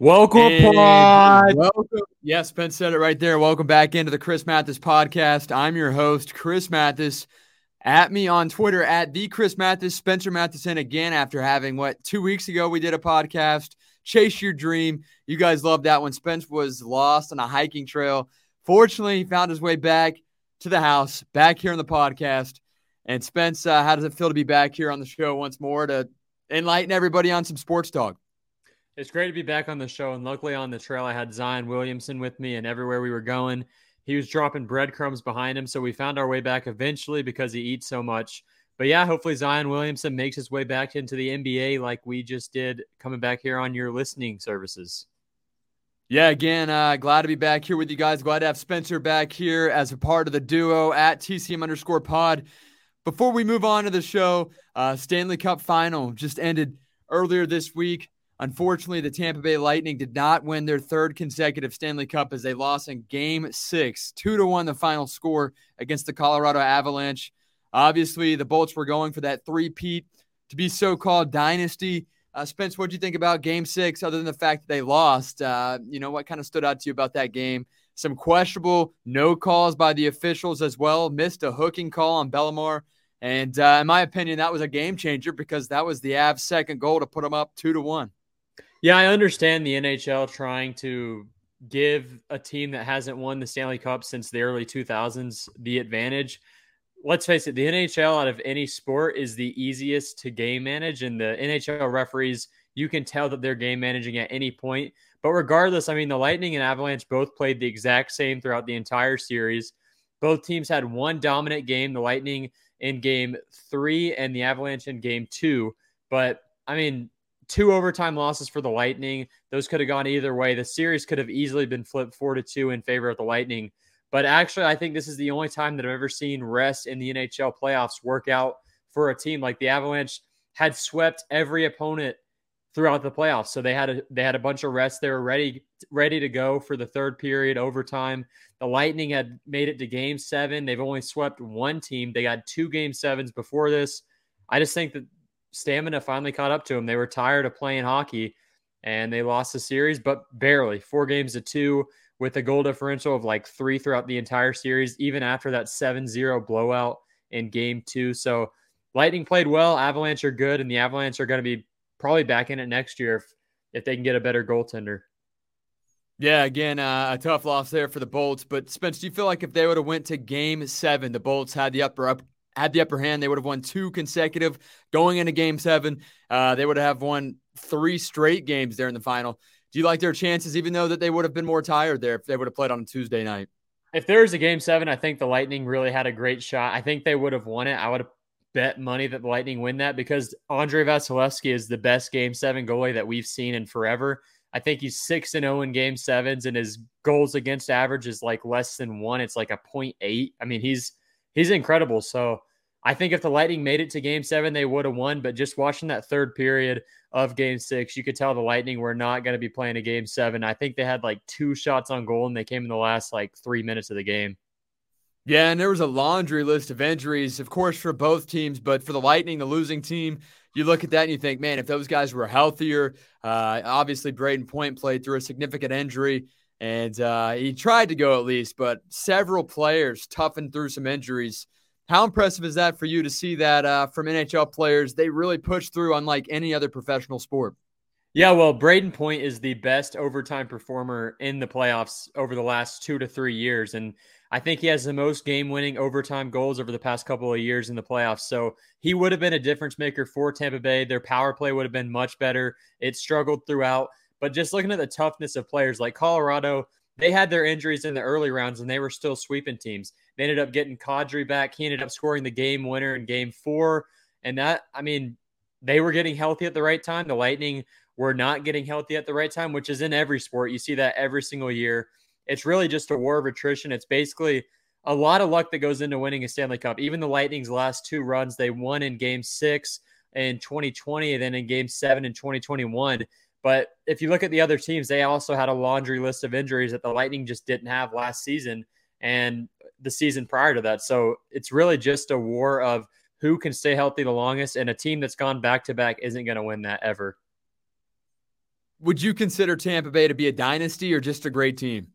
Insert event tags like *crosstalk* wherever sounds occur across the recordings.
Welcome, pod. Welcome. Yes, Spence said it right there. Welcome back into the Chris Mathis podcast. I'm your host, Chris Mathis. At me on Twitter at the Chris Mathis, Spencer Matheson again after having what two weeks ago we did a podcast, Chase Your Dream. You guys loved that one. Spence was lost on a hiking trail. Fortunately, he found his way back to the house, back here on the podcast. And Spence, uh, how does it feel to be back here on the show once more to enlighten everybody on some sports talk? It's great to be back on the show. And luckily, on the trail, I had Zion Williamson with me, and everywhere we were going, he was dropping breadcrumbs behind him. So we found our way back eventually because he eats so much. But yeah, hopefully Zion Williamson makes his way back into the NBA like we just did coming back here on your listening services. Yeah, again, uh, glad to be back here with you guys. Glad to have Spencer back here as a part of the duo at TCM underscore pod. Before we move on to the show, uh, Stanley Cup final just ended earlier this week. Unfortunately, the Tampa Bay Lightning did not win their third consecutive Stanley Cup as they lost in game six, two to one, the final score against the Colorado Avalanche. Obviously, the Bolts were going for that three-peat to be so called dynasty. Uh, Spence, what do you think about game six, other than the fact that they lost? Uh, you know, what kind of stood out to you about that game? Some questionable no calls by the officials as well. Missed a hooking call on Bellemare. And uh, in my opinion, that was a game changer because that was the Avs' second goal to put them up two to one. Yeah, I understand the NHL trying to give a team that hasn't won the Stanley Cup since the early 2000s the advantage. Let's face it, the NHL out of any sport is the easiest to game manage, and the NHL referees, you can tell that they're game managing at any point. But regardless, I mean, the Lightning and Avalanche both played the exact same throughout the entire series. Both teams had one dominant game, the Lightning in game three and the Avalanche in game two. But I mean, two overtime losses for the Lightning. Those could have gone either way. The series could have easily been flipped four to two in favor of the Lightning. But actually, I think this is the only time that I've ever seen rest in the NHL playoffs work out for a team like the Avalanche had swept every opponent throughout the playoffs. So they had a they had a bunch of rest. They were ready ready to go for the third period overtime. The Lightning had made it to game seven. They've only swept one team. They got two game sevens before this. I just think that stamina finally caught up to them. They were tired of playing hockey and they lost the series, but barely four games to two with a goal differential of like three throughout the entire series, even after that 7 0 blowout in game two. So Lightning played well. Avalanche are good, and the Avalanche are going to be probably back in it next year if, if they can get a better goaltender. Yeah, again, uh, a tough loss there for the Bolts. But Spence, do you feel like if they would have went to Game Seven, the Bolts had the upper up, had the upper hand. They would have won two consecutive going into game seven. Uh, they would have won three straight games there in the final. Do you like their chances, even though that they would have been more tired there if they would have played on a Tuesday night? If there was a game seven, I think the Lightning really had a great shot. I think they would have won it. I would have bet money that the Lightning win that because Andrei Vasilevskiy is the best game seven goalie that we've seen in forever. I think he's six and zero oh in game sevens, and his goals against average is like less than one. It's like a 0.8. I mean, he's he's incredible. So I think if the Lightning made it to game seven, they would have won. But just watching that third period of game six, you could tell the Lightning were not going to be playing a game seven. I think they had like two shots on goal and they came in the last like three minutes of the game. Yeah, and there was a laundry list of injuries, of course, for both teams. But for the Lightning, the losing team, you look at that and you think, man, if those guys were healthier, uh, obviously Brayden Point played through a significant injury. And uh, he tried to go at least, but several players toughened through some injuries. How impressive is that for you to see that uh, from NHL players? They really push through unlike any other professional sport. Yeah, well, Brayden Point is the best overtime performer in the playoffs over the last two to three years. And I think he has the most game winning overtime goals over the past couple of years in the playoffs. So he would have been a difference maker for Tampa Bay. Their power play would have been much better. It struggled throughout. But just looking at the toughness of players like Colorado, they had their injuries in the early rounds and they were still sweeping teams. They ended up getting Kadri back. He ended up scoring the game winner in game four. And that, I mean, they were getting healthy at the right time. The Lightning were not getting healthy at the right time, which is in every sport. You see that every single year. It's really just a war of attrition. It's basically a lot of luck that goes into winning a Stanley Cup. Even the Lightning's last two runs, they won in game six in 2020 and then in game seven in 2021. But if you look at the other teams, they also had a laundry list of injuries that the Lightning just didn't have last season and the season prior to that. So it's really just a war of who can stay healthy the longest, and a team that's gone back to back isn't going to win that ever. would you consider Tampa Bay to be a dynasty or just a great team?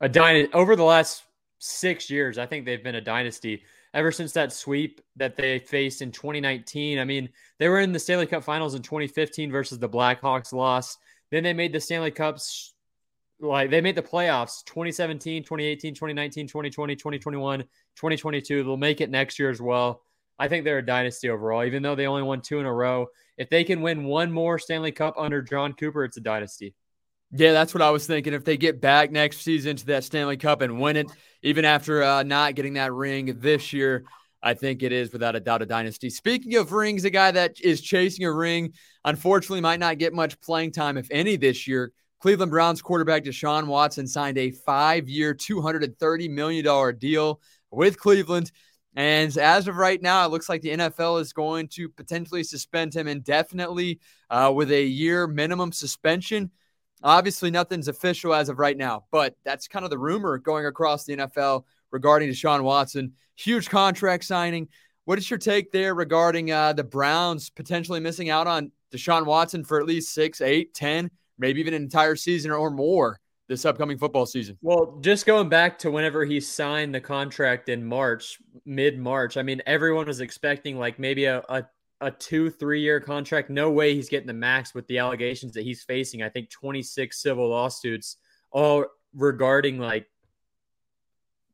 A dynasty over the last six years. I think they've been a dynasty ever since that sweep that they faced in 2019. I mean, they were in the Stanley Cup Finals in 2015 versus the Blackhawks. Lost. Then they made the Stanley Cups. Like they made the playoffs 2017, 2018, 2019, 2020, 2021, 2022. They'll make it next year as well. I think they're a dynasty overall, even though they only won two in a row. If they can win one more Stanley Cup under Jon Cooper, it's a dynasty. Yeah, that's what I was thinking. If they get back next season to that Stanley Cup and win it, even after uh, not getting that ring this year, I think it is without a doubt a dynasty. Speaking of rings, a guy that is chasing a ring, unfortunately, might not get much playing time, if any, this year. Cleveland Browns quarterback Deshaun Watson signed a five year, $230 million deal with Cleveland. And as of right now, it looks like the NFL is going to potentially suspend him indefinitely uh, with a year minimum suspension. Obviously, nothing's official as of right now, but that's kind of the rumor going across the NFL regarding Deshaun Watson. Huge contract signing. What is your take there regarding uh, the Browns potentially missing out on Deshaun Watson for at least six, eight, ten, maybe even an entire season or more? this upcoming football season? Well, just going back to whenever he signed the contract in March, mid March, I mean, everyone was expecting like maybe a, a, a two, three year contract. No way he's getting the max with the allegations that he's facing. I think 26 civil lawsuits, all regarding like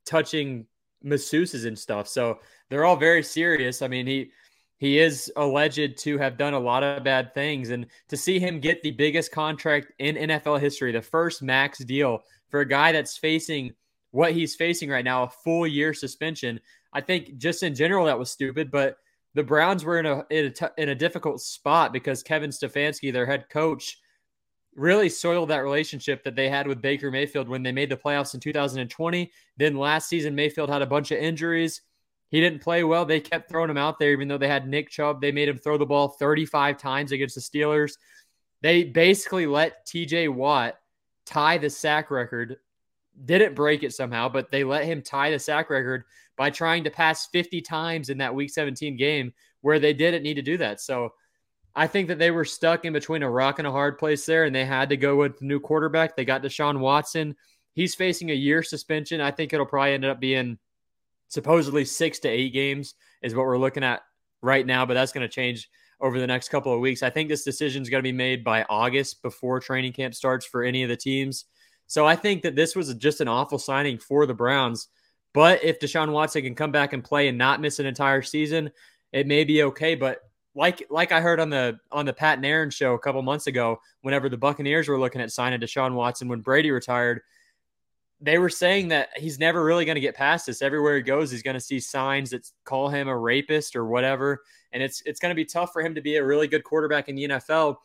touching masseuses and stuff. So they're all very serious. I mean, he he is alleged to have done a lot of bad things. And to see him get the biggest contract in NFL history, the first max deal for a guy that's facing what he's facing right now, a full year suspension, I think just in general that was stupid. But the Browns were in a in a, t- in a difficult spot because Kevin Stefanski, their head coach, really soiled that relationship that they had with Baker Mayfield when they made the playoffs in 2020. Then last season, Mayfield had a bunch of injuries. He didn't play well. They kept throwing him out there, even though they had Nick Chubb. They made him throw the ball 35 times against the Steelers. They basically let TJ Watt tie the sack record. Didn't break it somehow, but they let him tie the sack record by trying to pass 50 times in that week 17 game where they didn't need to do that. So I think that they were stuck in between a rock and a hard place there, and they had to go with the new quarterback. They got Deshaun Watson. He's facing a year suspension. I think it'll probably end up being supposedly six to eight games is what we're looking at right now, but that's going to change over the next couple of weeks. I think this decision is going to be made by August before training camp starts for any of the teams. So I think that this was just an awful signing for the Browns. But if Deshaun Watson can come back and play and not miss an entire season, it may be okay. But like like I heard on the on the Pat and Aaron show a couple months ago, whenever the Buccaneers were looking at signing Deshaun Watson when Brady retired, they were saying that he's never really going to get past this. Everywhere he goes, he's going to see signs that call him a rapist or whatever, and it's it's going to be tough for him to be a really good quarterback in the NFL.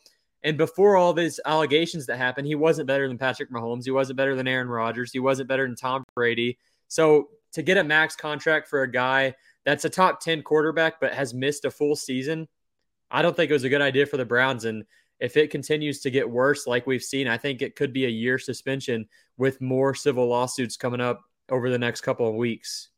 And before all these allegations that happened, he wasn't better than Patrick Mahomes. He wasn't better than Aaron Rodgers. He wasn't better than Tom Brady. So to get a max contract for a guy that's a top 10 quarterback but has missed a full season, I don't think it was a good idea for the Browns. And if it continues to get worse, like we've seen, I think it could be a year suspension with more civil lawsuits coming up over the next couple of weeks.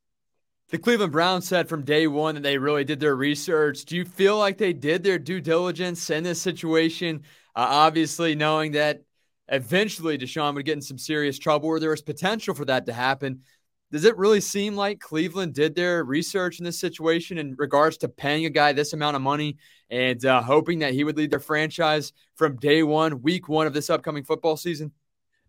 The Cleveland Browns said from day one that they really did their research. Do you feel like they did their due diligence in this situation? Uh, obviously, knowing that eventually Deshaun would get in some serious trouble, or there was potential for that to happen. Does it really seem like Cleveland did their research in this situation in regards to paying a guy this amount of money and uh, hoping that he would lead their franchise from day one, week one of this upcoming football season?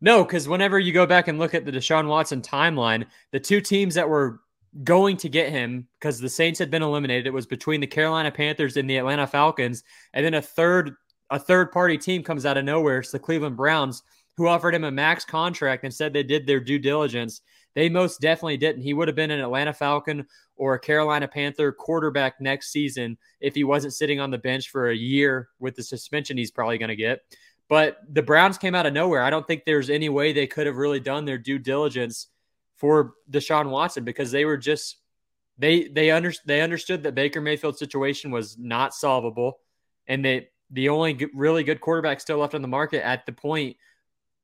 No, because whenever you go back and look at the Deshaun Watson timeline, the two teams that were going to get him because the Saints had been eliminated, it was between the Carolina Panthers and the Atlanta Falcons, and then a third a third party team comes out of nowhere. It's the Cleveland Browns who offered him a max contract and said they did their due diligence. They most definitely didn't. He would have been an Atlanta Falcon or a Carolina Panther quarterback next season if he wasn't sitting on the bench for a year with the suspension he's probably going to get. But the Browns came out of nowhere. I don't think there's any way they could have really done their due diligence for Deshaun Watson because they were just they they under, they understood that Baker Mayfield's situation was not solvable, and that the only really good quarterback still left on the market at the point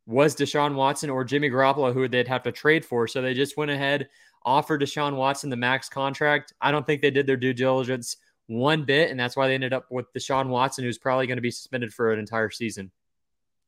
was Deshaun Watson or Jimmy Garoppolo, who they'd have to trade for. So they just went ahead, offered Deshaun Watson the max contract. I don't think they did their due diligence one bit, and that's why they ended up with Deshaun Watson, who's probably going to be suspended for an entire season.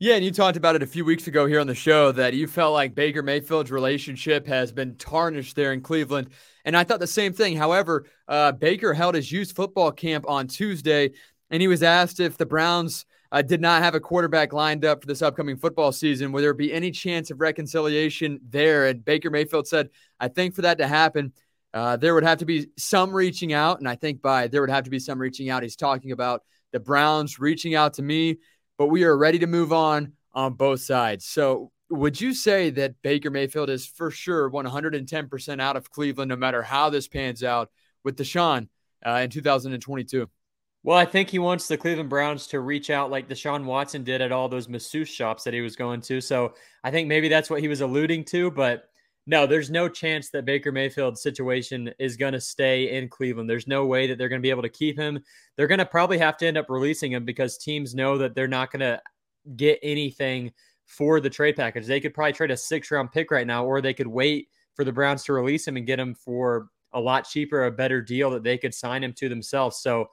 Yeah, and you talked about it a few weeks ago here on the show that you felt like Baker Mayfield's relationship has been tarnished there in Cleveland. And I thought the same thing. However, uh, Baker held his youth football camp on Tuesday, and he was asked if the Browns uh, did not have a quarterback lined up for this upcoming football season, would there be any chance of reconciliation there? And Baker Mayfield said, I think for that to happen, uh, there would have to be some reaching out. And I think by there would have to be some reaching out, he's talking about the Browns reaching out to me but we are ready to move on on both sides. So, would you say that Baker Mayfield is for sure 110% out of Cleveland, no matter how this pans out with Deshaun uh, in 2022? Well, I think he wants the Cleveland Browns to reach out like Deshaun Watson did at all those masseuse shops that he was going to. So I think maybe that's what he was alluding to. But no, there's no chance that Baker Mayfield's situation is going to stay in Cleveland. There's no way that they're going to be able to keep him. They're going to probably have to end up releasing him because teams know that they're not going to get anything for the trade package. They could probably trade a six round pick right now, or they could wait for the Browns to release him and get him for a lot cheaper, a better deal that they could sign him to themselves. So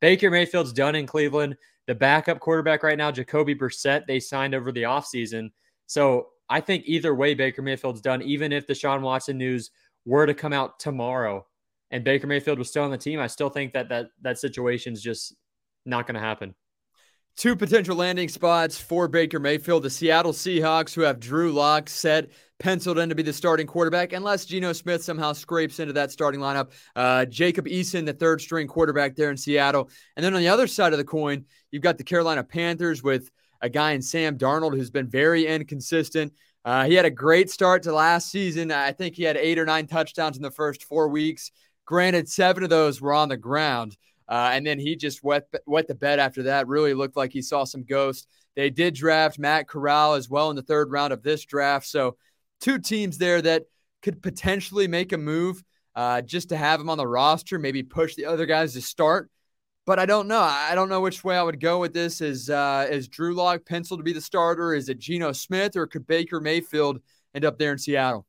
Baker Mayfield's done in Cleveland. The backup quarterback right now, Jacoby Brissett, they signed over the offseason. So I think either way, Baker Mayfield's done, even if Deshaun Watson news were to come out tomorrow and Baker Mayfield was still on the team, I still think that that, that situation is just not going to happen. Two potential landing spots for Baker Mayfield. The Seattle Seahawks, who have Drew Lock set, penciled in to be the starting quarterback, unless Geno Smith somehow scrapes into that starting lineup. Uh, Jacob Eason, the third string quarterback there in Seattle. And then on the other side of the coin, you've got the Carolina Panthers with a guy in Sam Darnold who's been very inconsistent. Uh, he had a great start to last season. I think he had eight or nine touchdowns in the first four weeks. Granted, seven of those were on the ground. Uh, and then he just wet, wet the bed after that. Really looked like he saw some ghosts. They did draft Matt Corral as well in the third round of this draft. So, two teams there that could potentially make a move uh, just to have him on the roster, maybe push the other guys to start but I don't know. I don't know which way I would go with this. Is uh, is Drew Lock pencil to be the starter? Is it Geno Smith or could Baker Mayfield end up there in Seattle?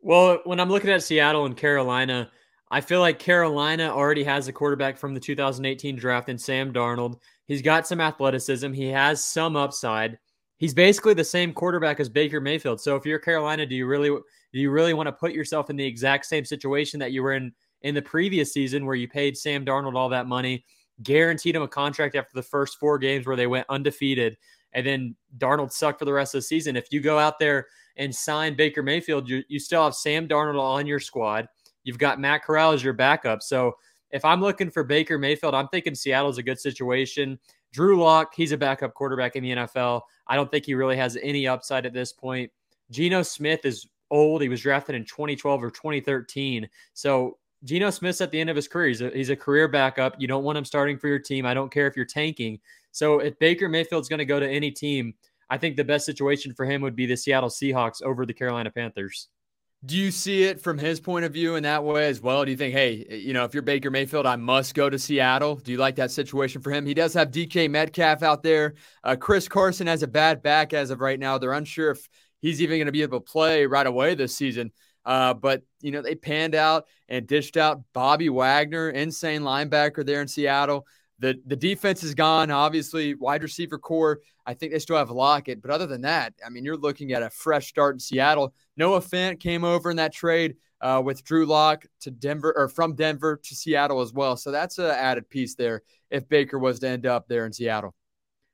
Well, when I'm looking at Seattle and Carolina, I feel like Carolina already has a quarterback from the 2018 draft in Sam Darnold. He's got some athleticism. He has some upside. He's basically the same quarterback as Baker Mayfield. So if you're Carolina, do you really do you really want to put yourself in the exact same situation that you were in in the previous season where you paid Sam Darnold all that money guaranteed him a contract after the first four games where they went undefeated. And then Darnold sucked for the rest of the season. If you go out there and sign Baker Mayfield, you, you still have Sam Darnold on your squad. You've got Matt Corral as your backup. So if I'm looking for Baker Mayfield, I'm thinking Seattle's a good situation. Drew Lock, he's a backup quarterback in the NFL. I don't think he really has any upside at this point. Geno Smith is old. He was drafted in 2012 or 2013. So Geno Smith's at the end of his career. He's a, he's a career backup. You don't want him starting for your team. I don't care if you're tanking. So if Baker Mayfield's going to go to any team, I think the best situation for him would be the Seattle Seahawks over the Carolina Panthers. Do you see it from his point of view in that way as well? Do you think, hey, you know, if you're Baker Mayfield, I must go to Seattle? Do you like that situation for him? He does have DK Metcalf out there. Uh, Chris Carson has a bad back as of right now. They're unsure if he's even going to be able to play right away this season. Uh, but you know they panned out and dished out Bobby Wagner, insane linebacker there in Seattle. The the defense is gone. Obviously, wide receiver corps. I think they still have Lockett, but other than that, I mean, you're looking at a fresh start in Seattle. Noah Fant came over in that trade uh, with Drew Lock to Denver or from Denver to Seattle as well. So that's an added piece there if Baker was to end up there in Seattle.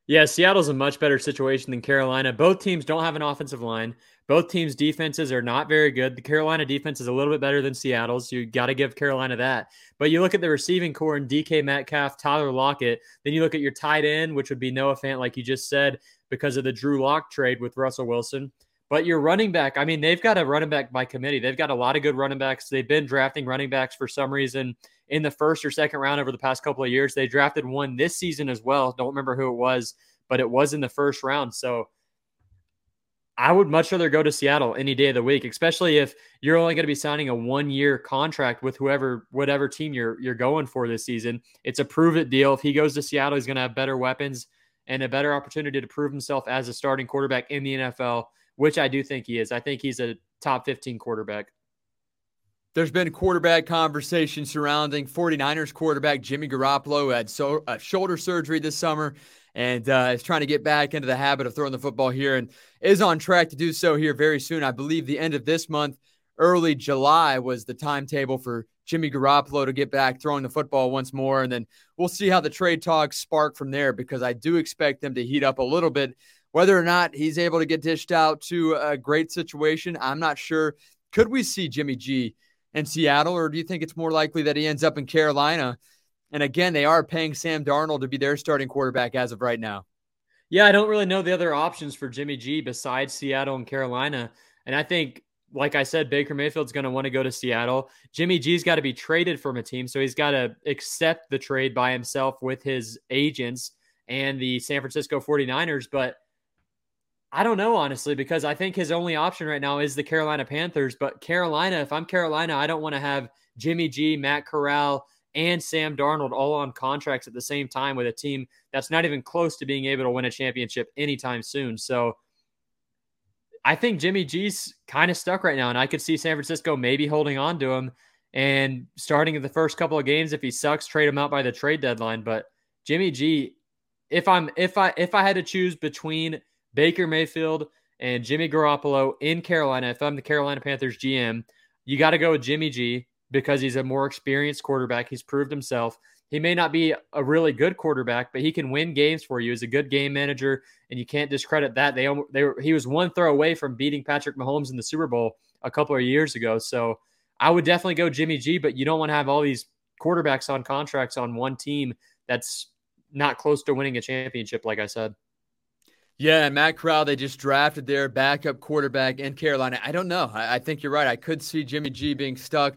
Yeah, Seattle's a much better situation than Carolina. Both teams don't have an offensive line. Both teams' defenses are not very good. The Carolina defense is a little bit better than Seattle's. You got to give Carolina that. But you look at the receiving corps in DK Metcalf, Tyler Lockett. Then you look at your tight end, which would be Noah Fant, like you just said, because of the Drew Lock trade with Russell Wilson. But your running back, I mean, they've got a running back by committee. They've got a lot of good running backs. They've been drafting running backs for some reason in the first or second round over the past couple of years. They drafted one this season as well. Don't remember who it was, but it was in the first round. So I would much rather go to Seattle any day of the week, especially if you're only going to be signing a one year contract with whoever, whatever team you're you're going for this season. It's a prove it deal. If he goes to Seattle, he's going to have better weapons and a better opportunity to prove himself as a starting quarterback in the NFL, which I do think he is. I think he's a top 15 quarterback. There's been quarterback conversation surrounding 49ers quarterback Jimmy Garoppolo had so, uh, shoulder surgery this summer and uh, is trying to get back into the habit of throwing the football here and is on track to do so here very soon. I believe the end of this month, early July was the timetable for Jimmy Garoppolo to get back throwing the football once more. And then we'll see how the trade talks spark from there because I do expect them to heat up a little bit. Whether or not he's able to get dished out to a great situation, I'm not sure. Could we see Jimmy G in Seattle, or do you think it's more likely that he ends up in Carolina? And again, they are paying Sam Darnold to be their starting quarterback as of right now. Yeah, I don't really know the other options for Jimmy G besides Seattle and Carolina. And I think, like I said, Baker Mayfield's going to want to go to Seattle. Jimmy G's got to be traded from a team. So he's got to accept the trade by himself with his agents and the San Francisco 49ers. But I don't know, honestly, because I think his only option right now is the Carolina Panthers. But Carolina, if I'm Carolina, I don't want to have Jimmy G, Matt Corral, and Sam Darnold all on contracts at the same time with a team that's not even close to being able to win a championship anytime soon. So I think Jimmy G's kind of stuck right now, and I could see San Francisco maybe holding on to him and starting in the first couple of games. If he sucks, trade him out by the trade deadline. But Jimmy G, if I'm if I if I had to choose between Baker Mayfield and Jimmy Garoppolo in Carolina, if I'm the Carolina Panthers GM, you got to go with Jimmy G because he's a more experienced quarterback. He's proved himself. He may not be a really good quarterback, but he can win games for you. He's a good game manager, and you can't discredit that. They they were, he was one throw away from beating Patrick Mahomes in the Super Bowl a couple of years ago. So I would definitely go Jimmy G, but you don't want to have all these quarterbacks on contracts on one team that's not close to winning a championship, like I said. Yeah, Matt Corral, they just drafted their backup quarterback in Carolina. I don't know. I, I think you're right. I could see Jimmy G being stuck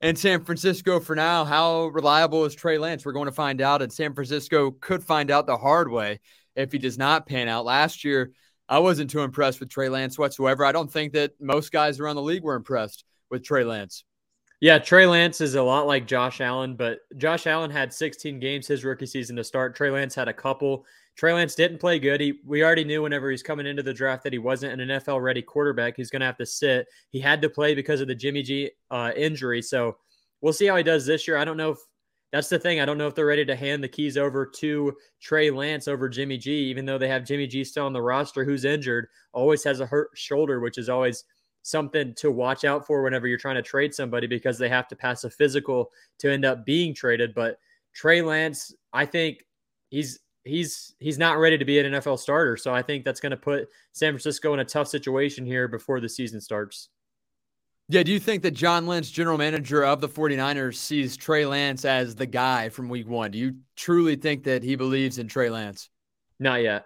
in San Francisco for now. How reliable is Trey Lance? We're going to find out, and San Francisco could find out the hard way if he does not pan out. Last year, I wasn't too impressed with Trey Lance whatsoever. I don't think that most guys around the league were impressed with Trey Lance. Yeah, Trey Lance is a lot like Josh Allen, but Josh Allen had 16 games his rookie season to start. Trey Lance had a couple. Trey Lance didn't play good. He we already knew whenever he's coming into the draft that he wasn't an NFL ready quarterback. He's going to have to sit. He had to play because of the Jimmy G uh, injury. So we'll see how he does this year. I don't know if that's the thing. I don't know if they're ready to hand the keys over to Trey Lance over Jimmy G, even though they have Jimmy G still on the roster, who's injured, always has a hurt shoulder, which is always something to watch out for whenever you're trying to trade somebody because they have to pass a physical to end up being traded. But Trey Lance, I think he's he's he's not ready to be an NFL starter. So I think that's going to put San Francisco in a tough situation here before the season starts. Yeah, do you think that John Lynch, general manager of the 49ers, sees Trey Lance as the guy from week 1? Do you truly think that he believes in Trey Lance? Not yet.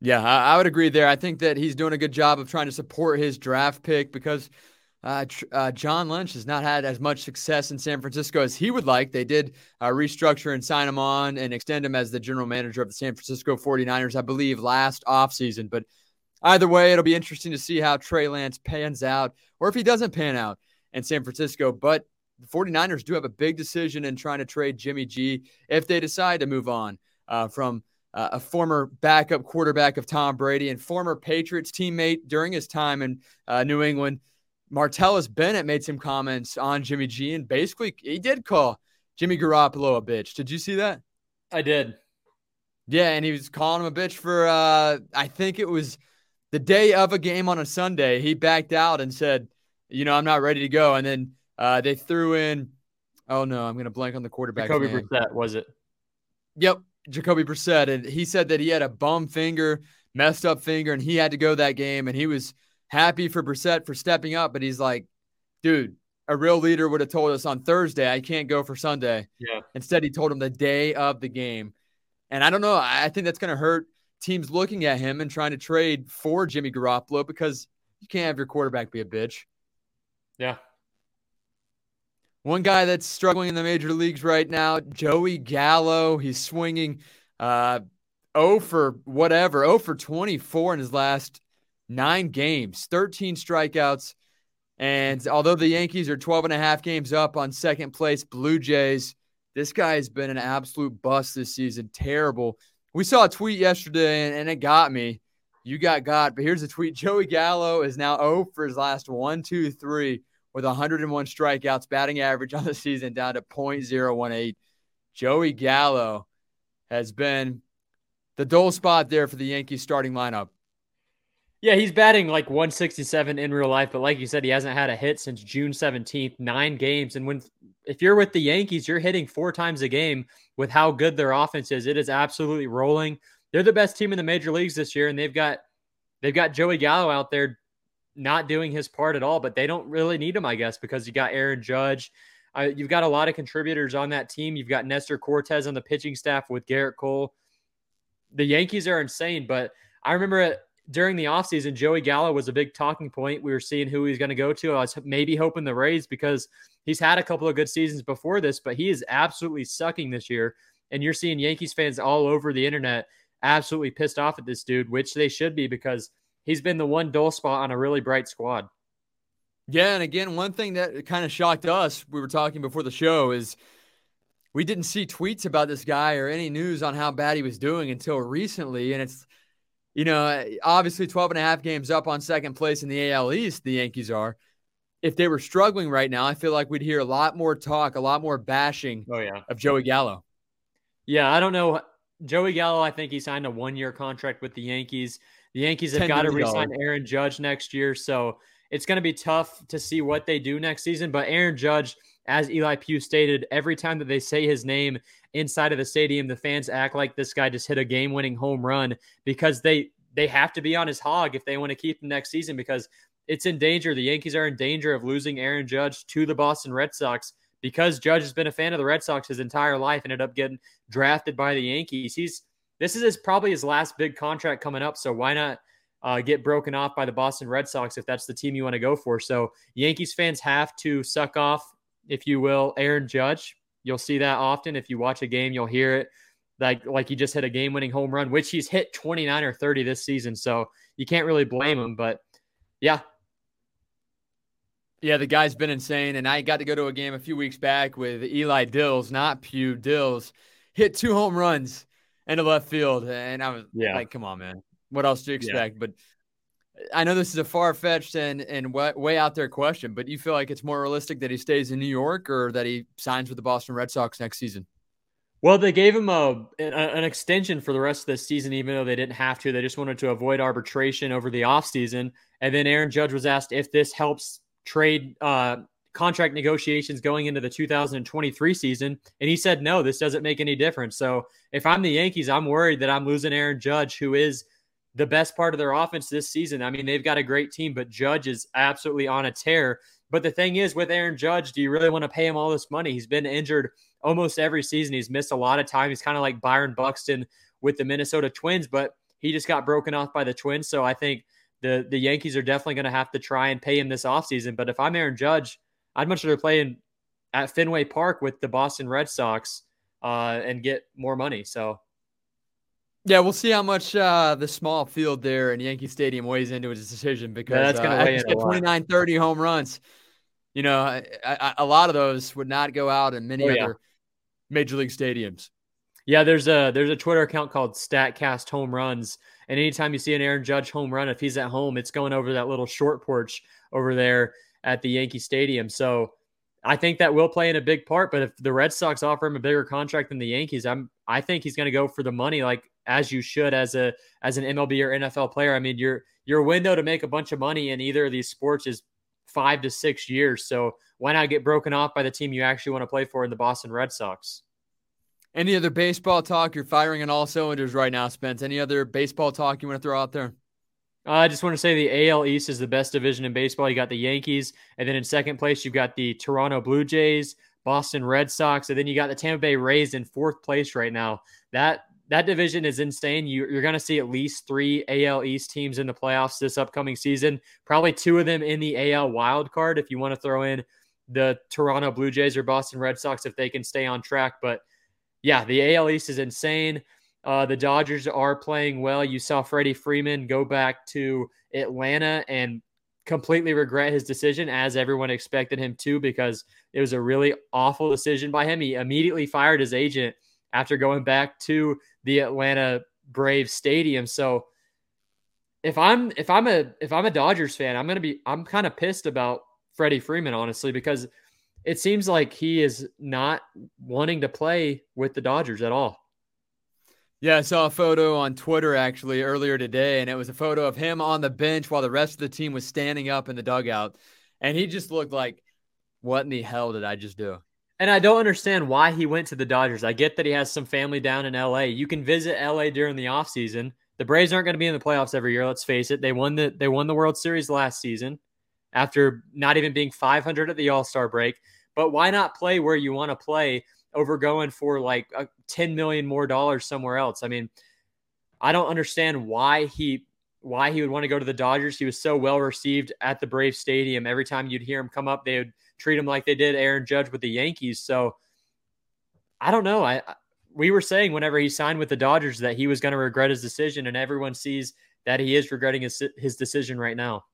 Yeah, I, I would agree there. I think that he's doing a good job of trying to support his draft pick because – uh, uh, John Lynch has not had as much success in San Francisco as he would like. They did uh, restructure and sign him on and extend him as the general manager of the San Francisco 49ers, I believe, last offseason. But either way, it'll be interesting to see how Trey Lance pans out or if he doesn't pan out in San Francisco. But the 49ers do have a big decision in trying to trade Jimmy G if they decide to move on uh, from uh, a former backup quarterback of Tom Brady and former Patriots teammate during his time in uh, New England. Martellus Bennett made some comments on Jimmy G, and basically he did call Jimmy Garoppolo a bitch. Did you see that? I did. Yeah, and he was calling him a bitch for uh I think it was the day of a game on a Sunday. He backed out and said, you know, I'm not ready to go. And then uh they threw in oh no, I'm gonna blank on the quarterback. Jacoby name. Brissett, was it? Yep, Jacoby Brissett. And he said that he had a bum finger, messed up finger, and he had to go that game. And he was happy for Brissett for stepping up, but he's like, dude, a real leader would have told us on Thursday, I can't go for Sunday. Yeah. Instead, he told him the day of the game. And I don't know. I think that's going to hurt teams looking at him and trying to trade for Jimmy Garoppolo because you can't have your quarterback be a bitch. Yeah. One guy that's struggling in the major leagues right now, Joey Gallo. He's swinging uh, 0 for whatever, 0 for 24 in his last nine games, 13 strikeouts. And although the Yankees are 12 and a half games up on second place, Blue Jays, this guy has been an absolute bust this season. Terrible. We saw a tweet yesterday and, it got me. You got got. But here's a tweet *laughs* Joey Gallo is now 0 for his last one, two, three with 101 strikeouts, batting average on the season down to 0.018. Joey Gallo has been the dull spot there for the Yankees starting lineup. Yeah, he's batting like 167 in real life, but like you said, he hasn't had a hit since June 17th, nine games. And when if you're with the Yankees, you're hitting four times a game with how good their offense is. It is absolutely rolling. They're the best team in the major leagues this year, and they've got they've got Joey Gallo out there not doing his part at all, but they don't really need him, I guess, because you got Aaron Judge. Uh, you've got a lot of contributors on that team. You've got Nestor Cortes on the pitching staff with Gerrit Cole. The Yankees are insane, but I remember it during the offseason, Joey Gallo was a big talking point. We were seeing who he's going to go to. I was maybe hoping the Rays because he's had a couple of good seasons before this, but he is absolutely sucking this year. And you're seeing Yankees fans all over the internet absolutely pissed off at this dude, which they should be because he's been the one dull spot on a really bright squad. Yeah, and again, one thing that kind of shocked us, we were talking before the show, is we didn't see tweets about this guy or any news on how bad he was doing until recently. And it's you know, eh, obviously 12 and a half games up on second place in the AL East, the Yankees are. If they were struggling right now, I feel like we'd hear a lot more talk, a lot more bashing oh, yeah. of Joey Gallo. Yeah, I don't know. Joey Gallo, I think he signed a one year contract with the Yankees. The Yankees have got to resign Aaron Judge next year. So it's going to be tough to see what they do next season. But Aaron Judge, as Eli Pugh stated, every time that they say his name, inside of the stadium, the fans act like this guy just hit a game-winning home run because they they have to be on his hog if they want to keep him next season because it's in danger. The Yankees are in danger of losing Aaron Judge to the Boston Red Sox because Judge has been a fan of the Red Sox his entire life, and ended up getting drafted by the Yankees. He's this is his, probably his last big contract coming up, so why not uh, get broken off by the Boston Red Sox if that's the team you want to go for? So Yankees fans have to suck off, if you will, Aaron Judge You'll see that often. If you watch a game, you'll hear it. Like like he just hit a game winning home run, which he's hit 29 or 30 this season. So you can't really blame him. But yeah. Yeah, the guy's been insane. And I got to go to a game a few weeks back with Eli Dills, not Pugh Dills, hit two home runs into left field. And I was yeah. like, come on, man. What else do you expect? Yeah. But I know this is a far fetched and and way out there question, but you feel like it's more realistic that he stays in New York or that he signs with the Boston Red Sox next season? Well, they gave him a, an extension for the rest of the season, even though they didn't have to. They just wanted to avoid arbitration over the offseason. And then Aaron Judge was asked if this helps trade uh, contract negotiations going into the 2023 season. And he said, no, this doesn't make any difference. So if I'm the Yankees, I'm worried that I'm losing Aaron Judge, who is – the best part of their offense this season. I mean, they've got a great team, but Judge is absolutely on a tear. But the thing is, with Aaron Judge, do you really want to pay him all this money? He's been injured almost every season. He's missed a lot of time. He's kind of like Byron Buxton with the Minnesota Twins, but he just got broken off by the Twins. So I think the the Yankees are definitely going to have to try and pay him this offseason. But if I'm Aaron Judge, I'd much rather play in at Fenway Park with the Boston Red Sox uh, and get more money. So yeah, we'll see how much uh, the small field there in Yankee Stadium weighs into his decision because yeah, that's going to uh, weigh in 29, 30 home runs. You know, I, I, a lot of those would not go out in many oh, other major league stadiums. Yeah, there's a there's a Twitter account called Statcast Home Runs, and anytime you see an Aaron Judge home run, if he's at home, it's going over that little short porch over there at the Yankee Stadium. So I think that will play in a big part. But if the Red Sox offer him a bigger contract than the Yankees, I'm I think he's going to go for the money. Like as you should as a as an MLB or NFL player. I mean, your your window to make a bunch of money in either of these sports is five to six years. So why not get broken off by the team you actually want to play for in the Boston Red Sox? Any other baseball talk? You're firing on all cylinders right now, Spence. Any other baseball talk you want to throw out there? Uh, I just want to say the AL East is the best division in baseball. You got the Yankees, and then in second place, you've got the Toronto Blue Jays, Boston Red Sox, and then you got the Tampa Bay Rays in fourth place right now. That that division is insane. You, are going to see at least three AL East teams in the playoffs this upcoming season. Probably two of them in the AL wild card if you want to throw in the Toronto Blue Jays or Boston Red Sox if they can stay on track. But yeah, the AL East is insane. Uh, the Dodgers are playing well. You saw Freddie Freeman go back to Atlanta and completely regret his decision, as everyone expected him to, because it was a really awful decision by him. He immediately fired his agent after going back to the Atlanta Braves stadium. So if I'm if I'm a if I'm a Dodgers fan, I'm gonna be I'm kind of pissed about Freddie Freeman, honestly, because it seems like he is not wanting to play with the Dodgers at all. Yeah, I saw a photo on Twitter actually earlier today, and it was a photo of him on the bench while the rest of the team was standing up in the dugout. And he just looked like, what in the hell did I just do? And I don't understand why he went to the Dodgers. I get that he has some family down in LA. You can visit LA during the offseason. The Braves aren't going to be in the playoffs every year, let's face it. They won the they won the World Series last season after not even being 500 at the All-Star break. But why not play where you want to play over going for like 10 million more dollars somewhere else? I mean, I don't understand why he why he would want to go to the Dodgers. He was so well received at the Brave Stadium. Every time you'd hear him come up, they would treat him like they did Aaron Judge with the Yankees. So I don't know. I we were saying whenever he signed with the Dodgers that he was going to regret his decision, and everyone sees that he is regretting his his decision right now.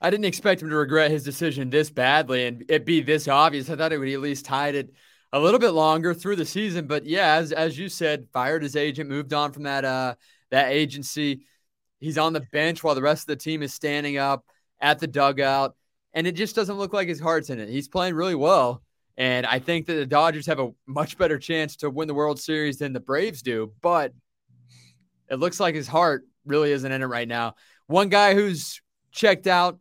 I didn't expect him to regret his decision this badly and it be this obvious. I thought it would at least hide it a little bit longer through the season. But yeah, as as you said, fired his agent, moved on from that uh that agency. He's on the bench while the rest of the team is standing up at the dugout. And it just doesn't look like his heart's in it. He's playing really well. And I think that the Dodgers have a much better chance to win the World Series than the Braves do. But it looks like his heart really isn't in it right now. One guy who's checked out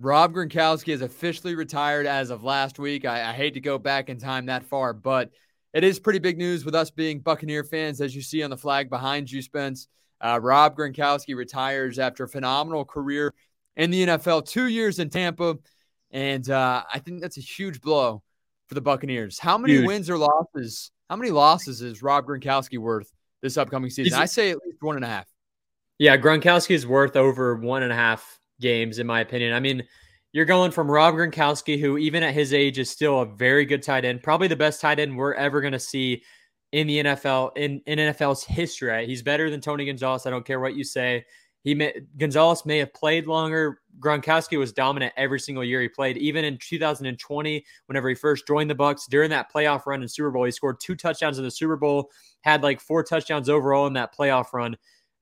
Rob Gronkowski is officially retired as of last week. I, I, hate to go back in time that far, but it is pretty big news with us being Buccaneer fans, as you see on the flag behind you, Spence. Uh, Rob Gronkowski retires after a phenomenal career in the NFL, two years in Tampa, and uh, I think that's a huge blow for the Buccaneers. How many huge. wins or losses? How many losses is Rob Gronkowski worth this upcoming season? I say at least one and a half. Yeah, Gronkowski is worth over one and a half games, in my opinion. I mean, you're going from Rob Gronkowski, who even at his age is still a very good tight end, probably the best tight end we're ever going to see in the NFL in, in NFL's history. He's better than Tony Gonzalez. I don't care what you say. He may, Gonzalez may have played longer. Gronkowski was dominant every single year he played. Even in 2020, whenever he first joined the Bucs during that playoff run in Super Bowl, he scored two touchdowns in the Super Bowl. Had like four touchdowns overall in that playoff run.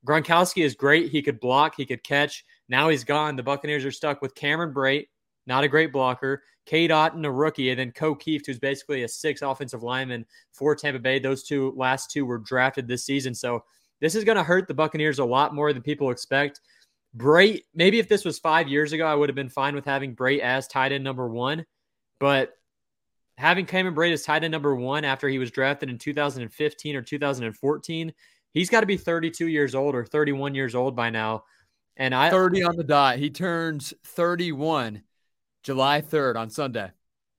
Gronkowski is great. He could block. He could catch. Now he's gone. The Buccaneers are stuck with Cameron Brate, not a great blocker, Cade Otton, a rookie, and then Ko Kieft, who's basically a six offensive lineman for Tampa Bay. Those two last two were drafted this season. So this is going to hurt the Buccaneers a lot more than people expect. Brate, maybe if this was five years ago, I would have been fine with having Bray as tight end number one. But having Cameron Bray as tight end number one after he was drafted in 2015 or 2014, he's got to be 32 years old or 31 years old by now. And I 30 on the dot. He turns 31 July 3rd on Sunday.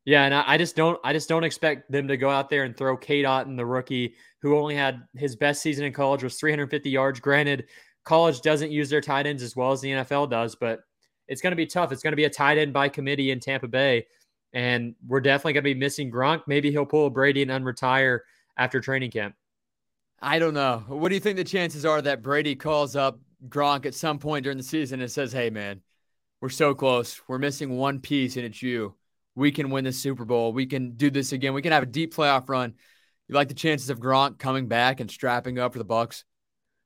Yeah, and I, just don't I just don't expect them to go out there and throw Cade and the rookie, who only had his best season in college was 350 yards. Granted, college doesn't use their tight ends as well as the NFL does, but it's going to be tough. It's going to be a tight end by committee in Tampa Bay. And we're definitely going to be missing Gronk. Maybe he'll pull a Brady and unretire after training camp. I don't know. What do you think the chances are that Brady calls up Gronk at some point during the season and says, "Hey, man, we're so close. We're missing one piece, and it's you. We can win the Super Bowl. We can do this again. We can have a deep playoff run." You like the chances of Gronk coming back and strapping up for the Bucs?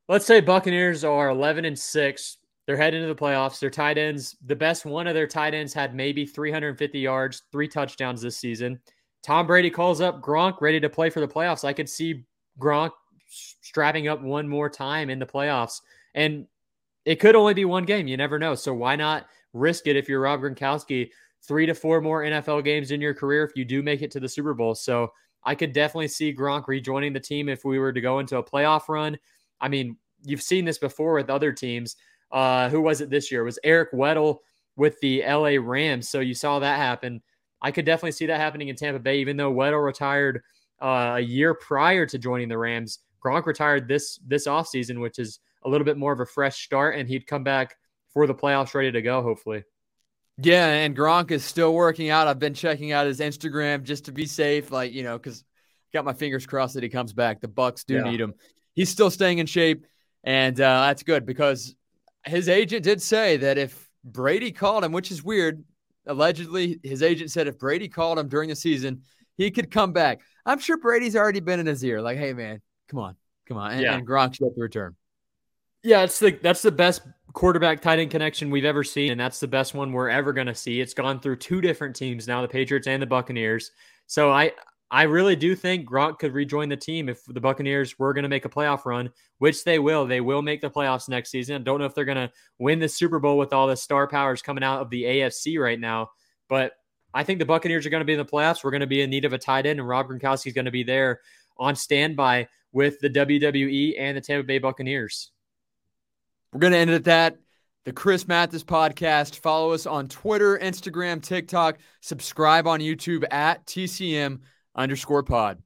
Let's say Buccaneers are 11 and 6. They're heading to the playoffs. Their tight ends, the best one of their tight ends had maybe 350 yards, three touchdowns this season. Tom Brady calls up Gronk ready to play for the playoffs. I could see Gronk strapping up one more time in the playoffs. And it could only be one game. You never know. So why not risk it if you're Rob Gronkowski? Three to four more NFL games in your career if you do make it to the Super Bowl. So I could definitely see Gronk rejoining the team if we were to go into a playoff run. I mean, you've seen this before with other teams. Uh, who was it this year? It was Eric Weddle with the LA Rams. So you saw that happen. I could definitely see that happening in Tampa Bay, even though Weddle retired uh, a year prior to joining the Rams. Gronk retired this this offseason, which is a little bit more of a fresh start, and he'd come back for the playoffs ready to go, hopefully. Yeah, and Gronk is still working out. I've been checking out his Instagram just to be safe, like you know, because got my fingers crossed that he comes back. The Bucs do yeah. need him. He's still staying in shape, and uh, that's good because his agent did say that if Brady called him, which is weird, allegedly his agent said if Brady called him during the season, he could come back. I'm sure Brady's already been in his ear, like, "Hey, man, come on, come on," and, yeah. and Gronk's yet to return. Yeah, it's the that's the best quarterback tight end connection we've ever seen, and that's the best one we're ever going to see. It's gone through two different teams now, the Patriots and the Buccaneers. So I I really do think Gronk could rejoin the team if the Buccaneers were going to make a playoff run, which they will. They will make the playoffs next season. I don't know if they're going to win the Super Bowl with all the star powers coming out of the AFC right now, but I think the Buccaneers are going to be in the playoffs. We're going to be in need of a tight end, and Rob Gronkowski is going to be there on standby with the WWE and the Tampa Bay Buccaneers. We're going to end it at that. The Chris Mathis podcast. Follow us on Twitter, Instagram, TikTok. Subscribe on YouTube at TCM underscore pod.